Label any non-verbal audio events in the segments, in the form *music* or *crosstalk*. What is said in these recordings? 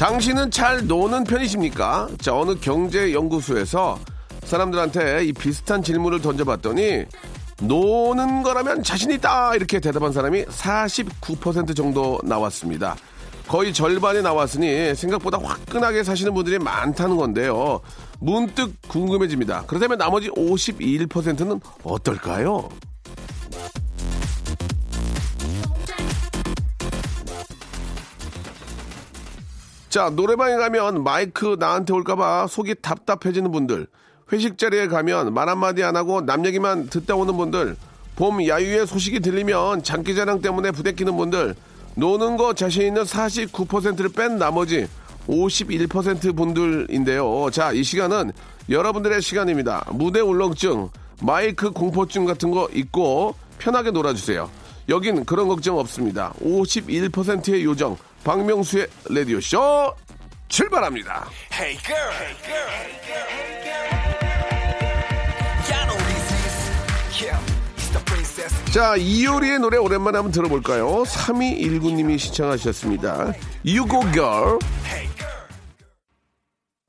당신은 잘 노는 편이십니까? 자 어느 경제연구소에서 사람들한테 이 비슷한 질문을 던져봤더니 노는 거라면 자신 있다 이렇게 대답한 사람이 49% 정도 나왔습니다. 거의 절반이 나왔으니 생각보다 화끈하게 사시는 분들이 많다는 건데요. 문득 궁금해집니다. 그렇다면 나머지 51%는 어떨까요? 자, 노래방에 가면 마이크 나한테 올까봐 속이 답답해지는 분들, 회식 자리에 가면 말 한마디 안 하고 남 얘기만 듣다 오는 분들, 봄 야유의 소식이 들리면 장기자랑 때문에 부대끼는 분들, 노는 거 자신 있는 49%를 뺀 나머지 51% 분들인데요. 자, 이 시간은 여러분들의 시간입니다. 무대 울렁증, 마이크 공포증 같은 거 있고 편하게 놀아주세요. 여긴 그런 걱정 없습니다. 51%의 요정, 박명수의 라디오 쇼 출발합니다. Hey girl. Hey girl. Hey girl. Hey girl. You know this is yeah. It's the princess. 자, 이효리의 노래 오랜만에 한번 들어볼까요? 3219님이 시청하셨습니다. Girl.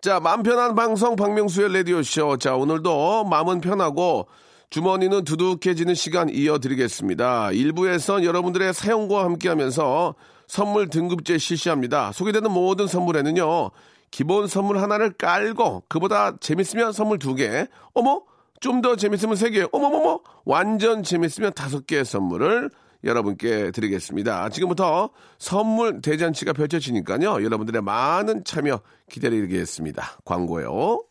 자, 마음 편한 방송 박명수의 라디오쇼. 자, 오늘도 마음은 편하고 주머니는 두둑해지는 시간 이어드리겠습니다. 일부에선 여러분들의 사연과 함께 하면서 선물 등급제 실시합니다. 소개되는 모든 선물에는요, 기본 선물 하나를 깔고, 그보다 재밌으면 선물 두 개, 어머? 좀 더 재밌으면 세 개, 어머머머? 완전 재밌으면 다섯 개의 선물을 여러분께 드리겠습니다. 지금부터 선물 대잔치가 펼쳐지니까요, 여러분들의 많은 참여 기다리겠습니다. 광고요.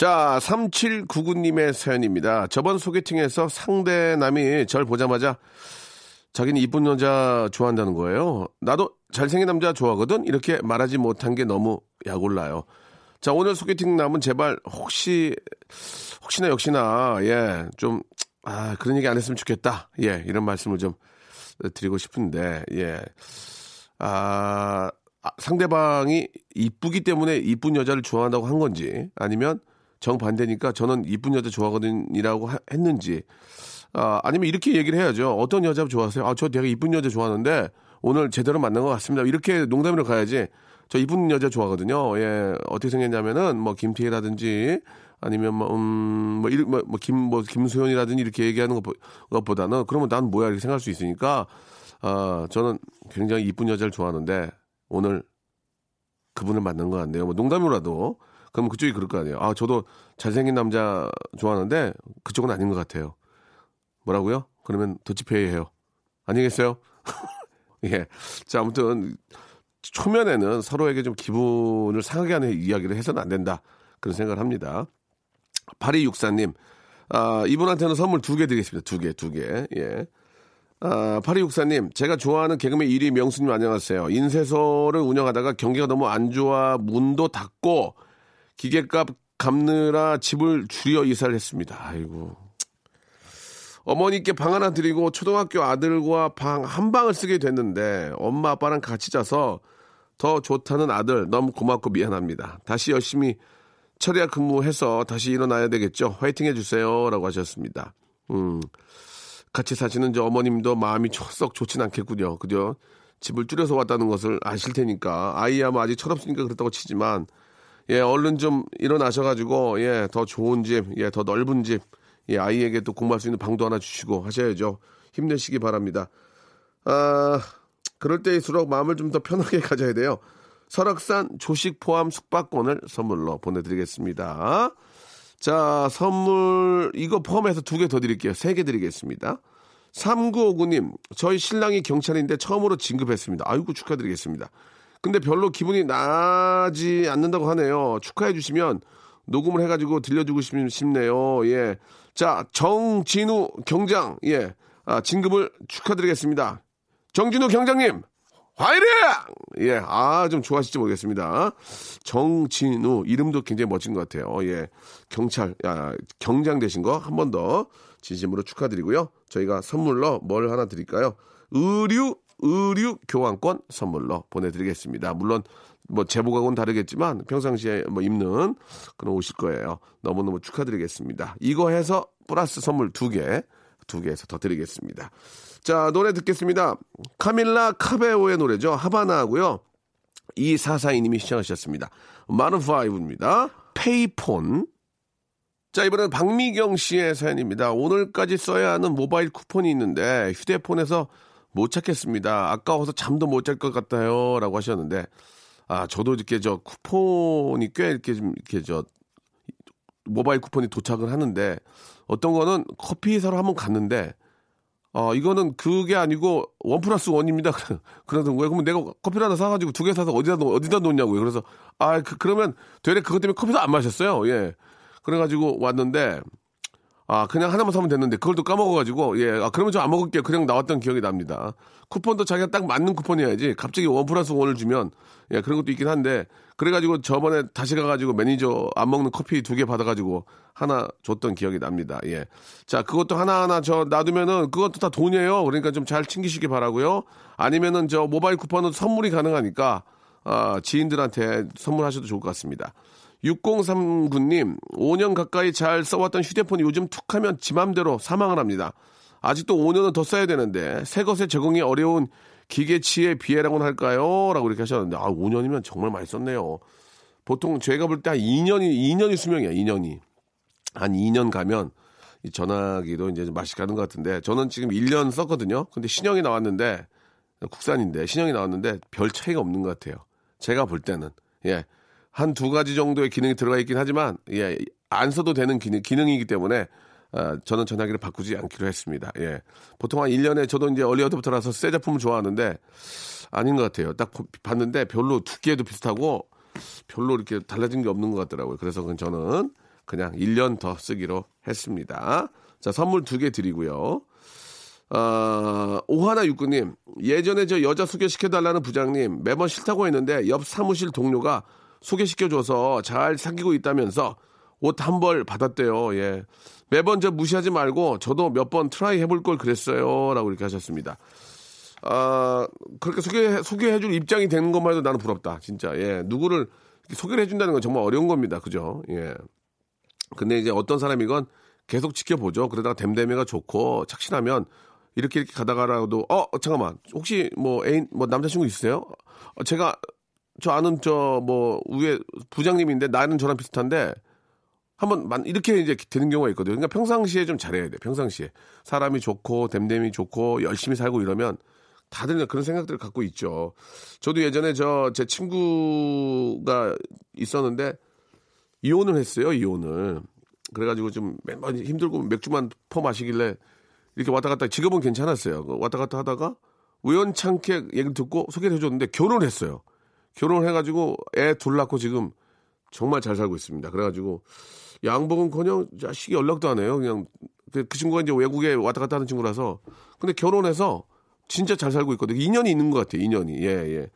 자, 3799님의 사연입니다. 저번 소개팅에서 상대남이 절 보자마자 자기는 이쁜 여자 좋아한다는 거예요. 나도 잘생긴 남자 좋아하거든? 이렇게 말하지 못한 게 너무 약올라요. 자, 오늘 소개팅 남은 제발 혹시, 혹시나 역시나, 예, 좀, 아, 그런 얘기 안 했으면 좋겠다. 예, 이런 말씀을 좀 드리고 싶은데, 예. 아, 아, 상대방이 이쁘기 때문에 이쁜 여자를 좋아한다고 한 건지 아니면 정반대니까 저는 이쁜 여자 좋아하거든이라고 하- 했는지 아, 아니면 이렇게 얘기를 해야죠. 어떤 여자 좋아하세요? 아, 저 되게 이쁜 여자 좋아하는데 오늘 제대로 만난 것 같습니다. 이렇게 농담으로 가야지. 저 이쁜 여자 좋아하거든요. 예, 어떻게 생겼냐면은 뭐 김태희라든지 아니면 뭐, 음, 뭐, 이런, 뭐, 뭐, 김, 뭐, 김수현이라든지 이렇게 얘기하는 것, 것보다는 그러면 난 뭐야 이렇게 생각할 수 있으니까 아, 저는 굉장히 이쁜 여자를 좋아하는데 오늘 그분을 만난 것 같네요. 뭐 농담으로라도. 그럼 그쪽이 그럴 거 아니에요. 아, 저도 잘생긴 남자 좋아하는데 그쪽은 아닌 것 같아요. 뭐라고요? 그러면 도치페이 해요. 아니겠어요? *laughs* 예. 자, 아무튼 초면에는 서로에게 좀 기분을 상하게 하는 이야기를 해서는 안 된다. 그런 생각을 합니다. 8264님, 아, 이분한테는 선물 두 개 드리겠습니다. 두 개, 두 개. 예. 아, 8264님, 제가 좋아하는 개그맨 1위 명수님 안녕하세요. 인쇄소를 운영하다가 경기가 너무 안 좋아 문도 닫고 기계값 갚느라 집을 줄여 이사를 했습니다. 아이고. 어머니께 방 하나 드리고 초등학교 아들과 방 한 방을 쓰게 됐는데 엄마 아빠랑 같이 자서 더 좋다는 아들 너무 고맙고 미안합니다. 다시 열심히 철야 근무해서 다시 일어나야 되겠죠. 화이팅 해주세요라고 하셨습니다. 음, 같이 사시는 저 어머님도 마음이 조- 썩 좋진 않겠군요. 그죠? 집을 줄여서 왔다는 것을 아실 테니까 아이야 뭐 아직 철없으니까 그렇다고 치지만 예 얼른 좀 일어나셔가지고 예 더 좋은 집, 예 더 넓은 집, 예 아이에게 또 공부할 수 있는 방도 하나 주시고 하셔야죠. 힘내시기 바랍니다. 아 그럴 때일수록 마음을 좀 더 편하게 *laughs* 가져야 돼요. 설악산 조식 포함 숙박권을 선물로 보내드리겠습니다. 자, 선물, 이거 포함해서 두 개 더 드릴게요. 세 개 드리겠습니다. 3959님, 저희 신랑이 경찰인데 처음으로 진급했습니다. 아이고, 축하드리겠습니다. 근데 별로 기분이 나지 않는다고 하네요. 축하해 주시면 녹음을 해가지고 들려주고 싶네요. 예. 자, 정진우 경장, 예. 아, 진급을 축하드리겠습니다. 정진우 경장님, 화이팅! 예, 아, 좀 좋아하실지 모르겠습니다. 정진우, 이름도 굉장히 멋진 것 같아요. 예, 경찰, 야, 경장 되신 거 한 번 더 진심으로 축하드리고요. 저희가 선물로 뭘 하나 드릴까요? 의류, 의류 교환권 선물로 보내드리겠습니다. 물론, 뭐, 제복하고는 다르겠지만, 평상시에 뭐 입는 그런 옷일 거예요. 너무너무 축하드리겠습니다. 이거 해서 플러스 선물 두 개, 두 개에서 더 드리겠습니다. 자, 노래 듣겠습니다. 카밀라 카베오의 노래죠. 하바나 하고요. 2442님이 시청하셨습니다. 마른5입니다. 페이폰. 자, 이번엔 박미경 씨의 사연입니다. 오늘까지 써야 하는 모바일 쿠폰이 있는데 휴대폰에서 못 찾겠습니다. 아까워서 잠도 못 잘 것 같아요. 라고 하셨는데, 아, 저도 이렇게 저 쿠폰이 꽤 이렇게 좀 이렇게 저 모바일 쿠폰이 도착을 하는데 어떤 거는 커피 사러 한번 갔는데 어, 이거는 그게 아니고 원 플러스 원입니다. *laughs* 그러던 거예요. 그러면 내가 커피를 하나 사가지고 두 개 사서 어디다, 놓, 어디다 놓냐고요. 그래서, 아, 그, 그러면 되레 그것 때문에 커피도 안 마셨어요. 예. 그래가지고 왔는데, 아, 그냥 하나만 사면 됐는데, 그걸 또 까먹어가지고, 예, 아, 그러면 좀안 먹을게요. 그냥 나왔던 기억이 납니다. 쿠폰도 자기가 딱 맞는 쿠폰이어야지, 갑자기 원 플러스 원을 주면, 예, 그런 것도 있긴 한데, 그래가지고 저번에 다시 가가지고 매니저 안 먹는 커피 두 개 받아가지고 하나 줬던 기억이 납니다. 예. 자, 그것도 하나하나 저 놔두면은 그것도 다 돈이에요. 그러니까 좀 잘 챙기시기 바라고요 아니면은 저 모바일 쿠폰은 선물이 가능하니까, 아, 지인들한테 선물하셔도 좋을 것 같습니다. 6039님, 5년 가까이 잘 써왔던 휴대폰이 요즘 툭 하면 지 맘대로 사망을 합니다. 아직도 5년은 더 써야 되는데, 새 것에 적응이 어려운 기계치의 비애라고는 할까요? 라고 이렇게 하셨는데, 아, 5년이면 정말 많이 썼네요. 보통 제가 볼 때 한 2년이, 2년이 수명이야, 2년이. 한 2년 가면 이 전화기도 이제 좀 맛이 가는 것 같은데, 저는 지금 1년 썼거든요. 근데 신형이 나왔는데, 국산인데, 신형이 나왔는데 별 차이가 없는 것 같아요. 제가 볼 때는. 예. 한 두 가지 정도의 기능이 들어가 있긴 하지만, 예, 안 써도 되는 기능, 기능이기 때문에, 아, 저는 전화기를 바꾸지 않기로 했습니다. 예. 보통 한 1년에 저도 이제 얼리어드부터라서 새 제품을 좋아하는데, 아닌 것 같아요. 딱 봤는데 별로 두께도 비슷하고, 별로 이렇게 달라진 게 없는 것 같더라고요. 그래서 저는 그냥 1년 더 쓰기로 했습니다. 자, 선물 두 개 드리고요. 어, 오하나 육구님, 예전에 저 여자 소개시켜달라는 부장님 매번 싫다고 했는데 옆 사무실 동료가 소개시켜줘서 잘 사귀고 있다면서 옷 한 벌 받았대요. 예. 매번 저 무시하지 말고 저도 몇 번 try 해볼 걸 그랬어요. 라고 이렇게 하셨습니다. 아, 그렇게 소개, 소개해줄 입장이 되는 것만 해도 나는 부럽다. 진짜. 예. 누구를 소개를 해준다는 건 정말 어려운 겁니다. 그죠? 예. 근데 이제 어떤 사람이건 계속 지켜보죠. 그러다가 됨됨이가 좋고 착실하면 이렇게 이렇게 가다가라도 어 잠깐만 혹시 뭐 애인 뭐 남자친구 있으세요? 어, 제가 저 아는 저 뭐 위에 부장님인데 나는 저랑 비슷한데 한번 만 이렇게 이제 되는 경우가 있거든요. 그러니까 평상시에 좀 잘해야 돼. 평상시에 사람이 좋고 댐댐이 좋고 열심히 살고 이러면 다들 그런 생각들을 갖고 있죠. 저도 예전에 저 제 친구가 있었는데 이혼을 했어요. 이혼을 그래가지고 좀 맨날 힘들고 맥주만 퍼 마시길래 이렇게 왔다 갔다 지금은 괜찮았어요. 왔다 갔다 하다가 우연찮게 얘기를 듣고 소개를 해줬는데 결혼을 했어요. 결혼을 해가지고 애 둘 낳고 지금 정말 잘 살고 있습니다. 그래가지고 양복은커녕 자식이 연락도 안 해요. 그냥 그, 그 친구가 이제 외국에 왔다 갔다 하는 친구라서 근데 결혼해서 진짜 잘 살고 있거든요. 2년이 있는 것 같아요. 2년이. 예, 예.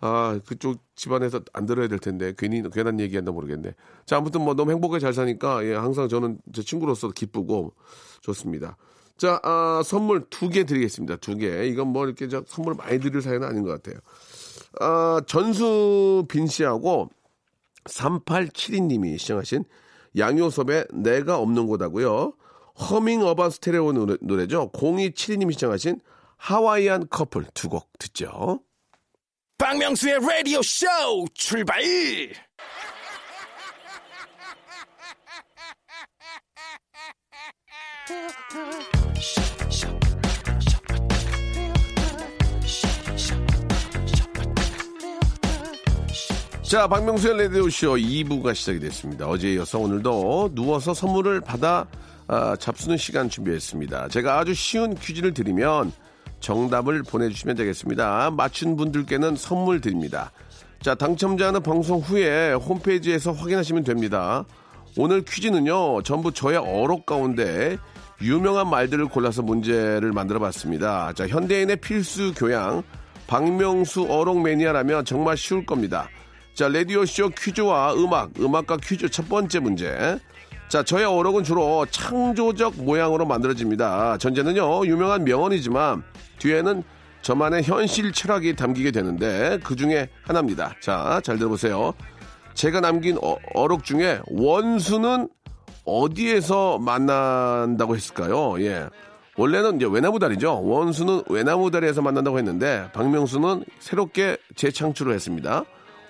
아, 그쪽 집안에서 안 들어야 될 텐데 괜히 괜한 얘기한다 모르겠네. 자, 아무튼 뭐 너무 행복하게 잘 사니까 예, 항상 저는 제 친구로서 기쁘고 좋습니다. 자, 아, 선물 두 개 드리겠습니다. 두 개. 이건 뭐 이렇게 저 선물 많이 드릴 사연은 아닌 것 같아요. 아, 전수빈 씨하고 3872님이 시청하신 양효섭의 내가 없는 곳하고요. 허밍 어반 스테레오 노래, 노래죠. 0272님이 시청하신 하와이안 커플 두 곡 듣죠. 박명수의 라디오 쇼 출발! 자, 박명수의 레디오쇼 2부가 시작이 됐습니다. 어제에 이어서 오늘도 누워서 선물을 받아 아, 잡수는 시간 준비했습니다. 제가 아주 쉬운 퀴즈를 드리면 정답을 보내주시면 되겠습니다. 맞춘 분들께는 선물 드립니다. 자, 당첨자는 방송 후에 홈페이지에서 확인하시면 됩니다. 오늘 퀴즈는요, 전부 저의 어록 가운데 유명한 말들을 골라서 문제를 만들어 봤습니다. 자, 현대인의 필수 교양, 박명수 어록 매니아라면 정말 쉬울 겁니다. 자, 라디오쇼 퀴즈와 음악, 음악과 퀴즈 첫 번째 문제. 자, 저의 어록은 주로 창조적 모양으로 만들어집니다. 전제는요, 유명한 명언이지만 뒤에는 저만의 현실 철학이 담기게 되는데 그 중에 하나입니다. 자, 잘 들어보세요. 제가 남긴 어, 어록 중에 원수는 어디에서 만난다고 했을까요? 예. 원래는 이제 외나무다리죠. 원수는 외나무다리에서 만난다고 했는데 박명수는 새롭게 재창출을 했습니다.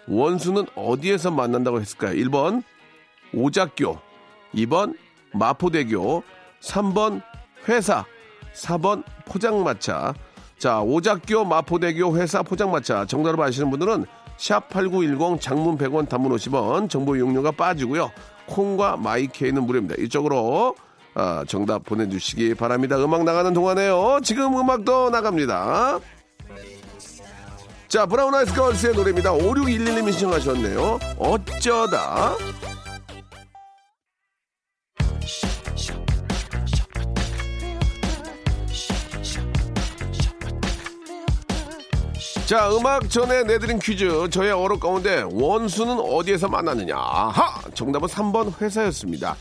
원수는 어디에서 만난다고 했을까요? 1번 오작교, 2번 마포대교, 3번 회사, 4번 포장마차. 자, 오작교, 마포대교, 회사, 포장마차. 정답을 아시는 분들은 샵8910 장문 100원 단문 50원 정보 이용료가 빠지고요. 콩과 마이케이는 무료입니다. 이쪽으로 아, 정답 보내주시기 바랍니다. 음악 나가는 동안에요. 지금 음악도 나갑니다. 자, 브라운 아이스 걸스의 노래입니다. 5611님이 신청하셨네요. 어쩌다. 자, 음악 전에 내드린 퀴즈. 저의 어록 가운데 원수는 어디에서 만나느냐? 하! 정답은 3번 회사였습니다.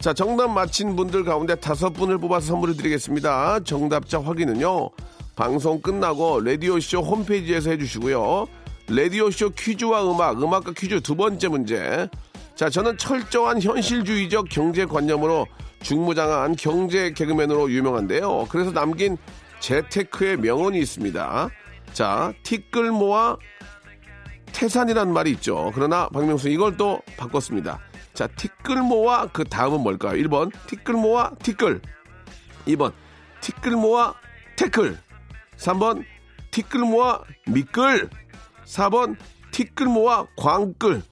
자, 정답 맞힌 분들 가운데 다섯 분을 뽑아서 선물을 드리겠습니다. 정답자 확인은요. 방송 끝나고 라디오쇼 홈페이지에서 해주시고요. 라디오쇼 퀴즈와 음악, 음악과 퀴즈 두 번째 문제. 자, 저는 철저한 현실주의적 경제관념으로 중무장한 경제 개그맨으로 유명한데요. 그래서 남긴 재테크의 명언이 있습니다. 자, 티끌 모아 태산이라는 말이 있죠. 그러나 박명수 이걸 또 바꿨습니다. 자, 티끌 모아 그 다음은 뭘까요? 1번 티끌 모아 티끌 2번 티끌 모아 태클 3번 티끌 모아 미끌 4번 티끌 모아 광끌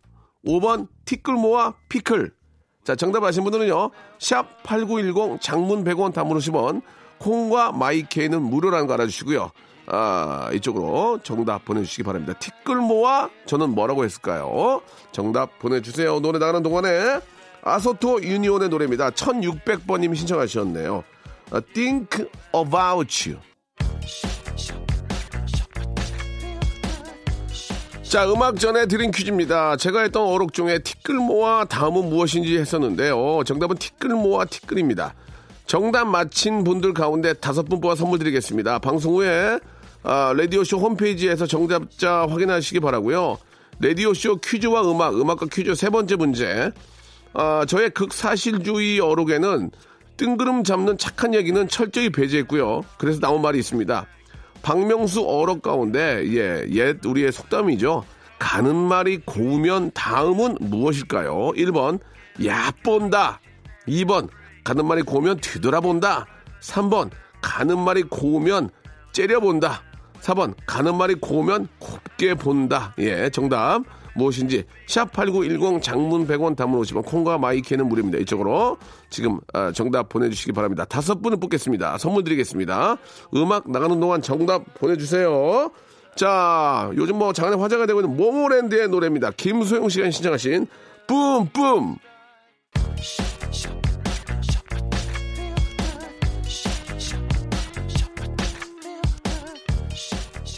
5번 티끌 모아 피클 자 정답 아신 분들은요 샵 8910 장문 100원 단문 50원 콩과 마이케이는 무료라는 거 알아주시고요 아, 이쪽으로 정답 보내주시기 바랍니다. 티끌 모아 저는 뭐라고 했을까요? 정답 보내주세요. 노래 나가는 동안에 아소토 유니온의 노래입니다. 1600번님이 신청하셨네요. 아, Think about you. 자, 음악 전에 드린 퀴즈입니다. 제가 했던 어록 중에 티끌 모아 다음은 무엇인지 했었는데요. 정답은 티끌 모아 티끌입니다. 정답 맞힌 분들 가운데 다섯 분 뽑아 선물 드리겠습니다. 방송 후에 아, 라디오쇼 홈페이지에서 정답자 확인하시기 바라고요. 라디오쇼 퀴즈와 음악, 음악과 퀴즈 세 번째 문제. 아, 저의 극사실주의 어록에는 뜬구름 잡는 착한 얘기는 철저히 배제했고요. 그래서 나온 말이 있습니다. 박명수 어록 가운데 예, 옛 우리의 속담이죠. 가는 말이 고우면 다음은 무엇일까요? 1번 얕본다 2번 가는 말이 고우면 뒤돌아본다 3번 가는 말이 고우면 째려본다 4번 가는 말이 고우면 곱게 본다 예 정답 무엇인지 샵8910 장문 100원 단문 50원 콩과 마이K는 무료입니다. 이쪽으로 지금 아, 정답 보내주시기 바랍니다. 다섯 분을 뽑겠습니다. 선물 드리겠습니다. 음악 나가는 동안 정답 보내주세요. 자 요즘 뭐 장안에 화제가 되고 있는 모모랜드의 노래입니다. 김소영 씨가 신청하신 뿜뿜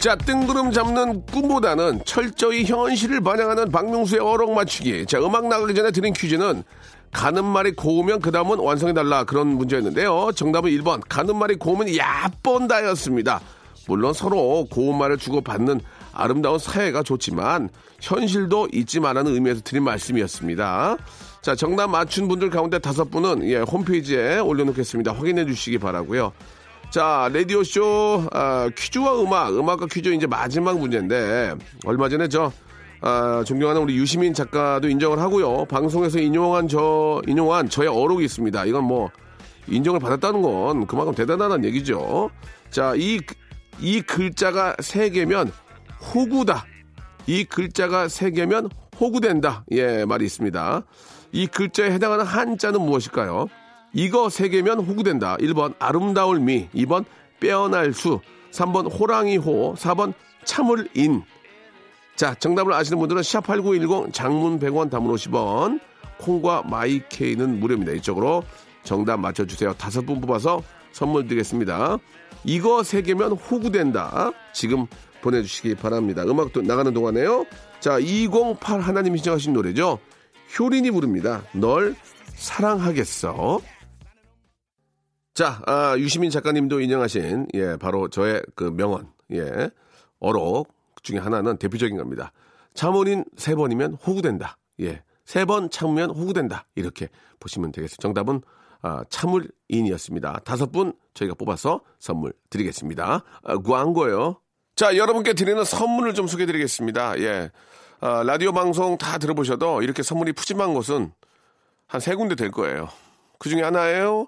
자, 뜬구름 잡는 꿈보다는 철저히 현실을 반영하는 박명수의 어록 맞추기. 자, 음악 나가기 전에 드린 퀴즈는 가는 말이 고우면 그 다음은 완성해달라. 그런 문제였는데요. 정답은 1번. 가는 말이 고우면 야뻔다였습니다. 물론 서로 고운 말을 주고받는 아름다운 사회가 좋지만 현실도 잊지 말라는 의미에서 드린 말씀이었습니다. 자, 정답 맞춘 분들 가운데 다섯 분은 예, 홈페이지에 올려놓겠습니다. 확인해 주시기 바라고요. 자, 라디오쇼, 아, 퀴즈와 음악, 음악과 퀴즈 이제 마지막 문제인데, 얼마 전에 저, 아, 존경하는 우리 유시민 작가도 인정을 하고요. 방송에서 인용한 저, 인용한 저의 어록이 있습니다. 이건 뭐, 인정을 받았다는 건 그만큼 대단하다는 얘기죠. 자, 이, 이 글자가 세 개면 호구다. 이 글자가 세 개면 호구된다. 예, 말이 있습니다. 이 글자에 해당하는 한자는 무엇일까요? 이거 세 개면 호구된다. 1번 아름다울 미, 2번 빼어날 수, 3번 호랑이 호, 4번 참을 인. 자, 정답을 아시는 분들은 샵8910 장문 100원 담문 50원, 콩과 마이케이는 무료입니다. 이쪽으로 정답 맞춰주세요. 다섯 분 뽑아서 선물 드리겠습니다. 이거 세 개면 호구된다. 지금 보내주시기 바랍니다. 음악도 나가는 동안에요. 자, 208 하나님이 신청하신 노래죠. 효린이 부릅니다. 널 사랑하겠어. 자, 아, 유시민 작가님도 인정하신, 예, 바로 저의 그 명언, 예, 어록 중에 하나는 대표적인 겁니다. 참원인 세 번이면 호구된다. 예, 세 번 참으면 호구된다. 이렇게 보시면 되겠습니다. 정답은 아, 참을인이었습니다. 다섯 분 저희가 뽑아서 선물 드리겠습니다. 아, 광고요. 자, 여러분께 드리는 선물을 좀 소개해 드리겠습니다. 예. 아, 라디오 방송 다 들어보셔도 이렇게 선물이 푸짐한 곳은 한 세 군데 될 거예요. 그 중에 하나예요.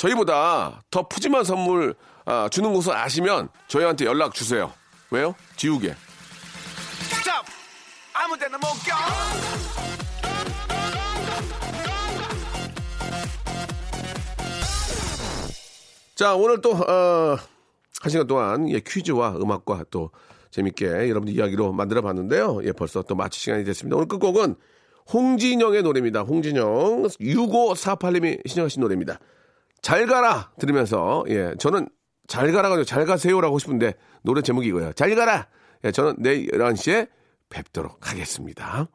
저희보다 더 푸짐한 선물 아, 주는 곳을 아시면 저희한테 연락 주세요. 왜요? 지우개. 스탑! 아무 데나 못 가! 자, 오늘 또, 어, 한 시간 동안 예, 퀴즈와 음악과 또 재밌게 여러분들 이야기로 만들어 봤는데요. 예, 벌써 또 마칠 시간이 됐습니다. 오늘 끝곡은 홍진영의 노래입니다. 홍진영 6548님이 신청하신 노래입니다. 잘 가라 들으면서 예, 저는 잘 가라가 아니고 잘 가세요라고 싶은데 노래 제목이 이거예요. 잘 가라. 예, 저는 내일 11시에 뵙도록 하겠습니다.